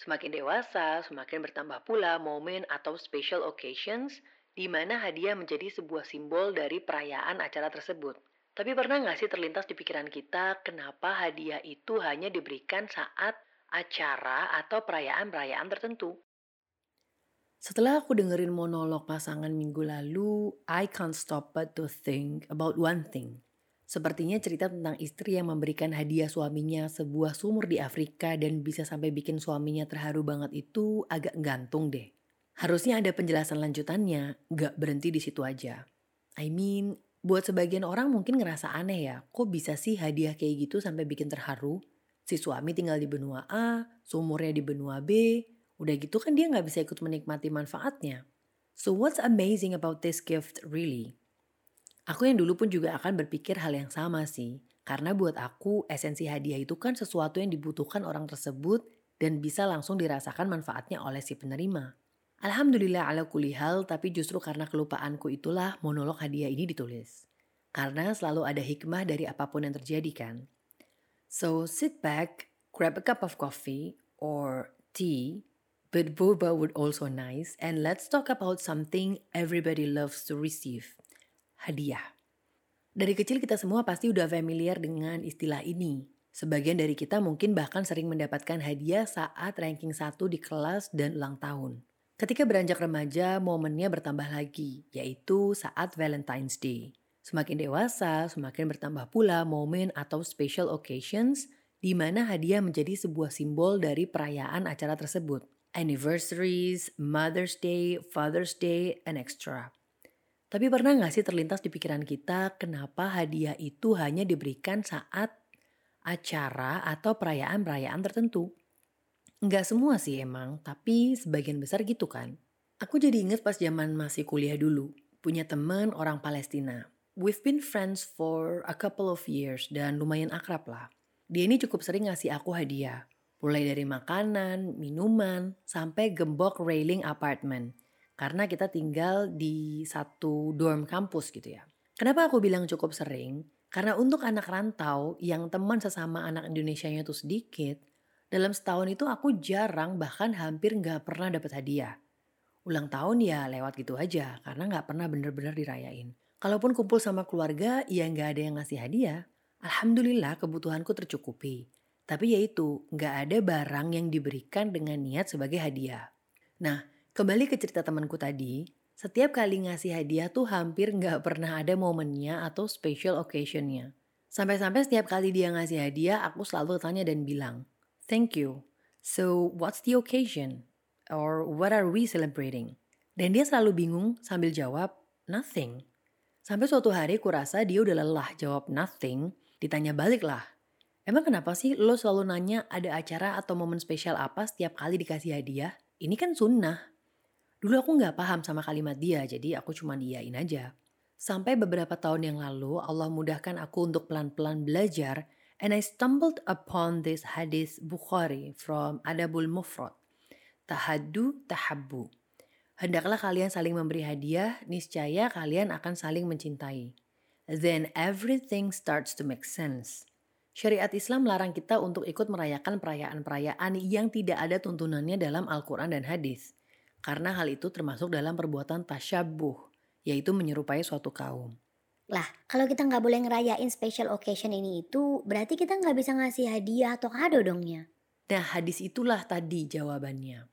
Semakin dewasa, semakin bertambah pula momen atau special occasions di mana hadiah menjadi sebuah simbol dari perayaan acara tersebut. Tapi pernah nggak sih terlintas di pikiran kita kenapa hadiah itu hanya diberikan saat acara atau perayaan-perayaan tertentu? Setelah aku dengerin monolog pasangan minggu lalu, I can't stop but to think about one thing. Sepertinya cerita tentang istri yang memberikan hadiah suaminya sebuah sumur di Afrika dan bisa sampai bikin suaminya terharu banget itu agak gantung deh. Harusnya ada penjelasan lanjutannya, gak berhenti di situ aja. I mean, buat sebagian orang mungkin ngerasa aneh ya, kok bisa sih hadiah kayak gitu sampai bikin terharu? Si suami tinggal di benua A, sumurnya di benua B, udah gitu kan dia gak bisa ikut menikmati manfaatnya. So what's amazing about this gift really? Aku yang dulu pun juga akan berpikir hal yang sama sih. Karena buat aku esensi hadiah itu kan sesuatu yang dibutuhkan orang tersebut dan bisa langsung dirasakan manfaatnya oleh si penerima. Alhamdulillah ala kulihal tapi justru karena kelupaanku itulah monolog hadiah ini ditulis. Karena selalu ada hikmah dari apa pun yang terjadi kan. So sit back, grab a cup of coffee or tea, but boba would also nice and let's talk about something everybody loves to receive – hadiah. Dari kecil kita semua pasti udah familiar dengan istilah ini. Sebagian dari kita mungkin bahkan sering mendapatkan hadiah saat ranking satu di kelas dan ulang tahun. Ketika beranjak remaja, momennya bertambah lagi, yaitu saat Valentine's Day. Semakin dewasa, semakin bertambah pula momen atau special occasions di mana hadiah menjadi sebuah simbol dari perayaan acara tersebut. Anniversaries, Mother's Day, Father's Day, and extra. Tapi pernah nggak sih terlintas di pikiran kita kenapa hadiah itu hanya diberikan saat acara atau perayaan-perayaan tertentu? Nggak semua sih emang, tapi sebagian besar gitu kan. Aku jadi inget pas zaman masih kuliah dulu, punya temen orang Palestina. We've been friends for a couple of years dan lumayan akrab lah. Dia ini cukup sering ngasih aku hadiah. Mulai dari makanan, minuman, sampai gembok railing apartment karena kita tinggal di satu dorm kampus gitu ya. Kenapa aku bilang cukup sering? Karena untuk anak rantau yang teman sesama anak Indonesia-nya tuh sedikit, dalam setahun itu aku jarang bahkan hampir nggak pernah dapat hadiah. Ulang tahun ya lewat gitu aja karena nggak pernah bener-bener dirayain. Kalaupun kumpul sama keluarga ya nggak ada yang ngasih hadiah. Alhamdulillah kebutuhanku tercukupi. Tapi yaitu nggak ada barang yang diberikan dengan niat sebagai hadiah. Nah Kembali ke cerita temanku tadi, setiap kali ngasih hadiah tuh hampir nggak pernah ada momennya atau special occasionnya. Sampai-sampai setiap kali dia ngasih hadiah, aku selalu tanya dan bilang, Thank you. So, what's the occasion? Or what are we celebrating? Dan dia selalu bingung sambil jawab, nothing. Sampai suatu hari kurasa dia udah lelah jawab nothing, ditanya balik lah. Emang kenapa sih lo selalu nanya ada acara atau momen spesial apa setiap kali dikasih hadiah? Ini kan sunnah. Dulu aku nggak paham sama kalimat dia, jadi aku cuma diain aja. Sampai beberapa tahun yang lalu, Allah mudahkan aku untuk pelan-pelan belajar, and I stumbled upon this hadis Bukhari from Adabul Mufrad. Tahaddu tahabbu. Hendaklah kalian saling memberi hadiah, niscaya kalian akan saling mencintai. Then everything starts to make sense. Syariat Islam melarang kita untuk ikut merayakan perayaan-perayaan yang tidak ada tuntunannya dalam Al-Quran dan hadis. Karena hal itu termasuk dalam perbuatan tasyabuh, yaitu menyerupai suatu kaum. Lah, kalau kita nggak boleh ngerayain special occasion ini itu, berarti kita nggak bisa ngasih hadiah atau kado dongnya. Nah, hadis itulah tadi jawabannya.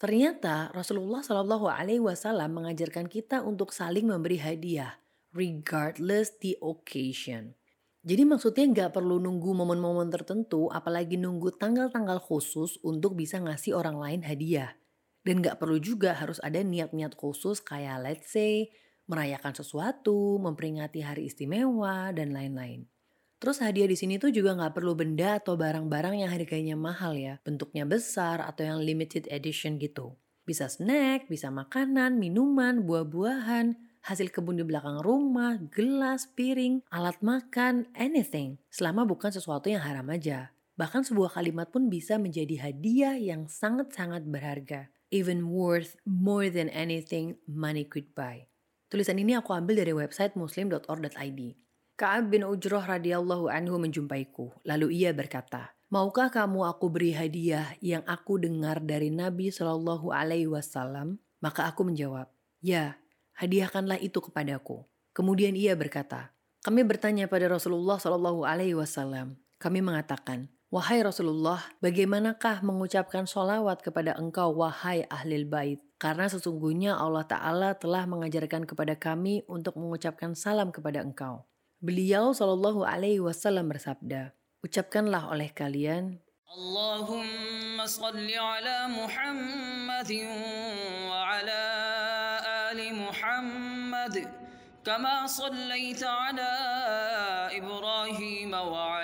Ternyata Rasulullah Shallallahu Alaihi Wasallam mengajarkan kita untuk saling memberi hadiah, regardless the occasion. Jadi maksudnya nggak perlu nunggu momen-momen tertentu, apalagi nunggu tanggal-tanggal khusus untuk bisa ngasih orang lain hadiah. Dan gak perlu juga harus ada niat-niat khusus kayak let's say merayakan sesuatu, memperingati hari istimewa, dan lain-lain. Terus hadiah di sini tuh juga gak perlu benda atau barang-barang yang harganya mahal ya, bentuknya besar atau yang limited edition gitu. Bisa snack, bisa makanan, minuman, buah-buahan, hasil kebun di belakang rumah, gelas, piring, alat makan, anything. Selama bukan sesuatu yang haram aja. Bahkan sebuah kalimat pun bisa menjadi hadiah yang sangat-sangat berharga even worth more than anything money could buy. Tulisan ini aku ambil dari website muslim.org.id. Ka'ab bin Ujroh radhiyallahu anhu menjumpaiku, lalu ia berkata, Maukah kamu aku beri hadiah yang aku dengar dari Nabi Shallallahu Alaihi Wasallam? Maka aku menjawab, ya, hadiahkanlah itu kepadaku. Kemudian ia berkata, kami bertanya pada Rasulullah Shallallahu Alaihi Wasallam. Kami mengatakan, wahai Rasulullah, bagaimanakah mengucapkan sholawat kepada engkau wahai ahlil bait? Karena sesungguhnya Allah Ta'ala telah mengajarkan kepada kami untuk mengucapkan salam kepada engkau. Beliau Shallallahu Alaihi Wasallam bersabda, Ucapkanlah oleh kalian Allahumma salli ala Muhammad wa ala ali Muhammad kama sallaita ala Ibrahim wa ala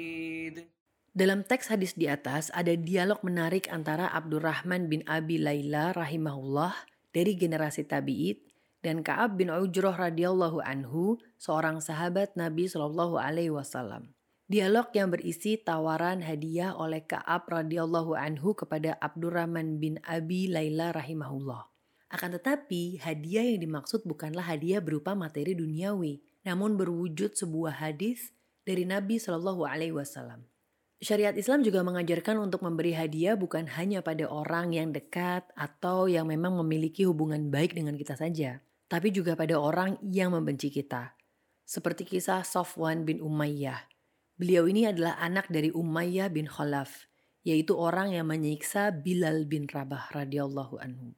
Dalam teks hadis di atas ada dialog menarik antara Abdurrahman bin Abi Laila rahimahullah dari generasi tabi'id dan Ka'ab bin Ujroh radhiyallahu anhu, seorang sahabat Nabi Shallallahu alaihi wasallam. Dialog yang berisi tawaran hadiah oleh Ka'ab radhiyallahu anhu kepada Abdurrahman bin Abi Laila rahimahullah. Akan tetapi, hadiah yang dimaksud bukanlah hadiah berupa materi duniawi, namun berwujud sebuah hadis dari Nabi Shallallahu alaihi wasallam. Syariat Islam juga mengajarkan untuk memberi hadiah bukan hanya pada orang yang dekat atau yang memang memiliki hubungan baik dengan kita saja, tapi juga pada orang yang membenci kita. Seperti kisah Sofwan bin Umayyah. Beliau ini adalah anak dari Umayyah bin Khalaf, yaitu orang yang menyiksa Bilal bin Rabah radhiyallahu anhu.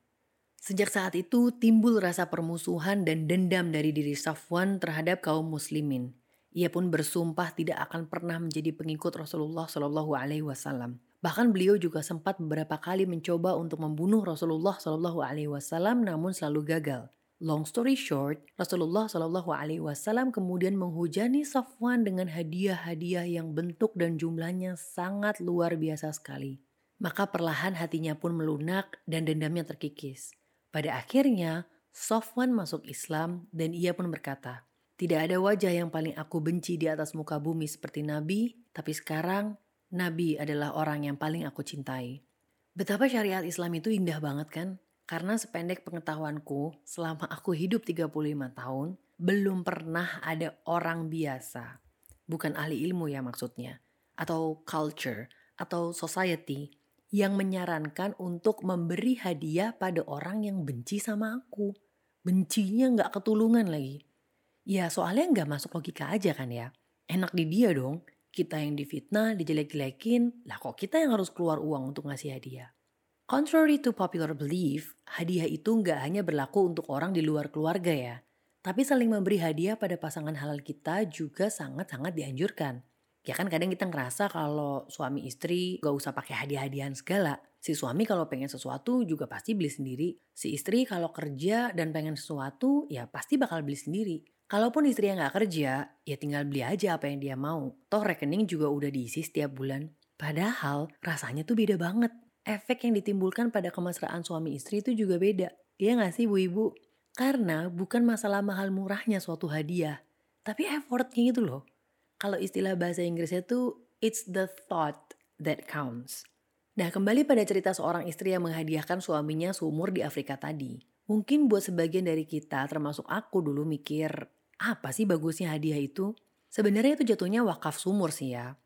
Sejak saat itu timbul rasa permusuhan dan dendam dari diri Safwan terhadap kaum muslimin. Ia pun bersumpah tidak akan pernah menjadi pengikut Rasulullah Shallallahu Alaihi Wasallam. Bahkan beliau juga sempat beberapa kali mencoba untuk membunuh Rasulullah Shallallahu Alaihi Wasallam, namun selalu gagal. Long story short, Rasulullah Shallallahu Alaihi Wasallam kemudian menghujani Safwan dengan hadiah-hadiah yang bentuk dan jumlahnya sangat luar biasa sekali. Maka perlahan hatinya pun melunak dan dendamnya terkikis. Pada akhirnya, Safwan masuk Islam dan ia pun berkata, tidak ada wajah yang paling aku benci di atas muka bumi seperti Nabi, tapi sekarang Nabi adalah orang yang paling aku cintai. Betapa syariat Islam itu indah banget kan? Karena sependek pengetahuanku, selama aku hidup 35 tahun, belum pernah ada orang biasa, bukan ahli ilmu ya maksudnya, atau culture, atau society, yang menyarankan untuk memberi hadiah pada orang yang benci sama aku. Bencinya nggak ketulungan lagi. Ya soalnya nggak masuk logika aja kan ya. Enak di dia dong, kita yang difitnah, dijelek-jelekin, lah kok kita yang harus keluar uang untuk ngasih hadiah. Contrary to popular belief, hadiah itu nggak hanya berlaku untuk orang di luar keluarga ya. Tapi saling memberi hadiah pada pasangan halal kita juga sangat-sangat dianjurkan. Ya kan kadang kita ngerasa kalau suami istri gak usah pakai hadiah-hadiahan segala. Si suami kalau pengen sesuatu juga pasti beli sendiri. Si istri kalau kerja dan pengen sesuatu ya pasti bakal beli sendiri. Kalaupun istri yang gak kerja, ya tinggal beli aja apa yang dia mau. Toh rekening juga udah diisi setiap bulan. Padahal rasanya tuh beda banget efek yang ditimbulkan pada kemesraan suami istri itu juga beda. Iya gak sih ibu-ibu? Karena bukan masalah mahal murahnya suatu hadiah, tapi effortnya itu loh. Kalau istilah bahasa Inggrisnya tuh, it's the thought that counts. Nah kembali pada cerita seorang istri yang menghadiahkan suaminya seumur di Afrika tadi. Mungkin buat sebagian dari kita, termasuk aku dulu mikir, apa sih bagusnya hadiah itu? Sebenarnya itu jatuhnya wakaf sumur sih ya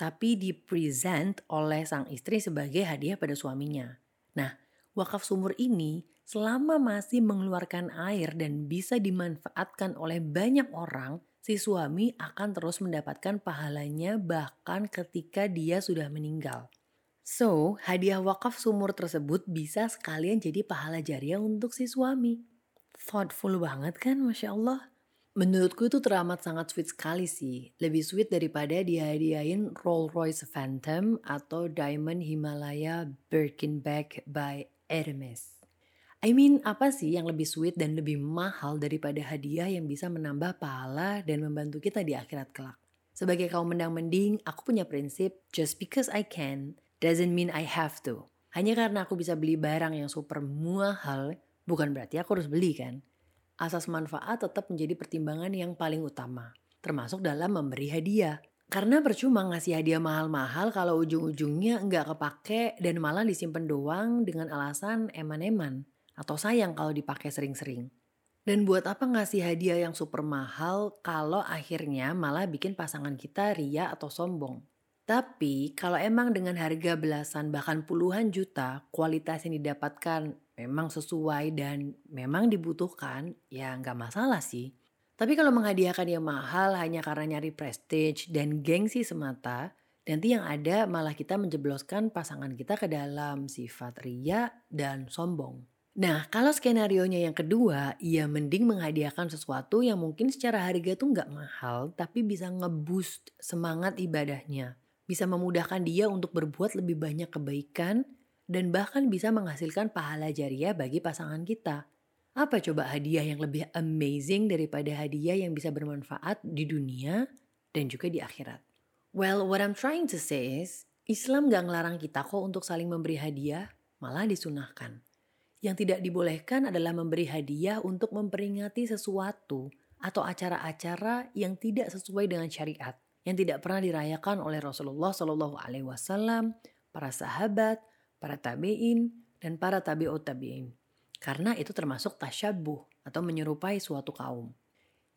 tapi dipresent oleh sang istri sebagai hadiah pada suaminya. Nah, wakaf sumur ini selama masih mengeluarkan air dan bisa dimanfaatkan oleh banyak orang, si suami akan terus mendapatkan pahalanya bahkan ketika dia sudah meninggal. So, hadiah wakaf sumur tersebut bisa sekalian jadi pahala jariah untuk si suami. Thoughtful banget kan, Masya Allah. Menurutku itu teramat sangat sweet sekali sih. Lebih sweet daripada dihadiahin Rolls Royce Phantom atau Diamond Himalaya Birkenback by Hermes. I mean, apa sih yang lebih sweet dan lebih mahal daripada hadiah yang bisa menambah pahala dan membantu kita di akhirat kelak? Sebagai kaum mendang mending, aku punya prinsip, just because I can, doesn't mean I have to. Hanya karena aku bisa beli barang yang super mahal, bukan berarti aku harus beli kan? Asas manfaat tetap menjadi pertimbangan yang paling utama, termasuk dalam memberi hadiah. Karena percuma ngasih hadiah mahal-mahal kalau ujung-ujungnya nggak kepake dan malah disimpan doang dengan alasan eman-eman atau sayang kalau dipakai sering-sering. Dan buat apa ngasih hadiah yang super mahal kalau akhirnya malah bikin pasangan kita ria atau sombong? Tapi kalau emang dengan harga belasan bahkan puluhan juta kualitas yang didapatkan memang sesuai dan memang dibutuhkan ya nggak masalah sih. Tapi kalau menghadiahkan yang mahal hanya karena nyari prestige dan gengsi semata, nanti yang ada malah kita menjebloskan pasangan kita ke dalam sifat ria dan sombong. Nah, kalau skenario-nya yang kedua, ya mending menghadiahkan sesuatu yang mungkin secara harga tuh nggak mahal, tapi bisa ngeboost semangat ibadahnya bisa memudahkan dia untuk berbuat lebih banyak kebaikan dan bahkan bisa menghasilkan pahala jariah bagi pasangan kita. Apa coba hadiah yang lebih amazing daripada hadiah yang bisa bermanfaat di dunia dan juga di akhirat? Well, what I'm trying to say is, Islam gak ngelarang kita kok untuk saling memberi hadiah, malah disunahkan. Yang tidak dibolehkan adalah memberi hadiah untuk memperingati sesuatu atau acara-acara yang tidak sesuai dengan syariat yang tidak pernah dirayakan oleh Rasulullah Shallallahu Alaihi Wasallam, para sahabat, para tabiin, dan para tabiut tabiin. Karena itu termasuk tasyabuh atau menyerupai suatu kaum.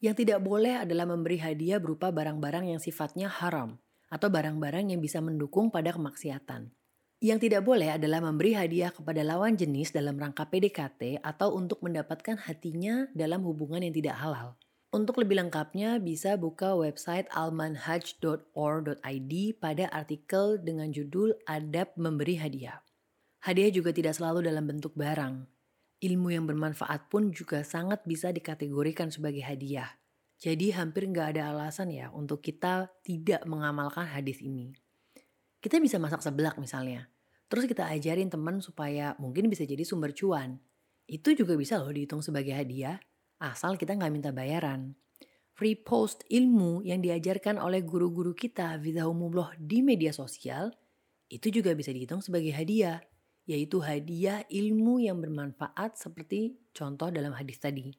Yang tidak boleh adalah memberi hadiah berupa barang-barang yang sifatnya haram atau barang-barang yang bisa mendukung pada kemaksiatan. Yang tidak boleh adalah memberi hadiah kepada lawan jenis dalam rangka PDKT atau untuk mendapatkan hatinya dalam hubungan yang tidak halal. Untuk lebih lengkapnya bisa buka website almanhaj.or.id pada artikel dengan judul Adab Memberi Hadiah. Hadiah juga tidak selalu dalam bentuk barang. Ilmu yang bermanfaat pun juga sangat bisa dikategorikan sebagai hadiah. Jadi hampir nggak ada alasan ya untuk kita tidak mengamalkan hadis ini. Kita bisa masak seblak misalnya. Terus kita ajarin teman supaya mungkin bisa jadi sumber cuan. Itu juga bisa loh dihitung sebagai hadiah asal kita nggak minta bayaran. Free post ilmu yang diajarkan oleh guru-guru kita umumloh di media sosial itu juga bisa dihitung sebagai hadiah, yaitu hadiah ilmu yang bermanfaat seperti contoh dalam hadis tadi.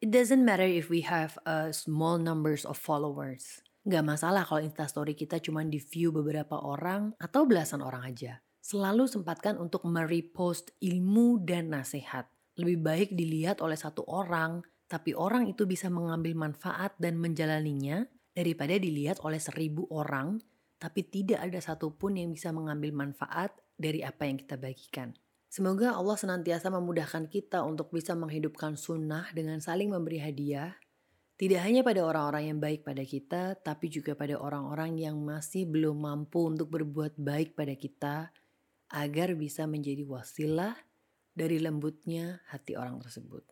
It doesn't matter if we have a small numbers of followers. Gak masalah kalau instastory kita cuma di view beberapa orang atau belasan orang aja. Selalu sempatkan untuk merepost ilmu dan nasihat. Lebih baik dilihat oleh satu orang tapi orang itu bisa mengambil manfaat dan menjalaninya daripada dilihat oleh seribu orang, tapi tidak ada satupun yang bisa mengambil manfaat dari apa yang kita bagikan. Semoga Allah senantiasa memudahkan kita untuk bisa menghidupkan sunnah dengan saling memberi hadiah, tidak hanya pada orang-orang yang baik pada kita, tapi juga pada orang-orang yang masih belum mampu untuk berbuat baik pada kita, agar bisa menjadi wasilah dari lembutnya hati orang tersebut.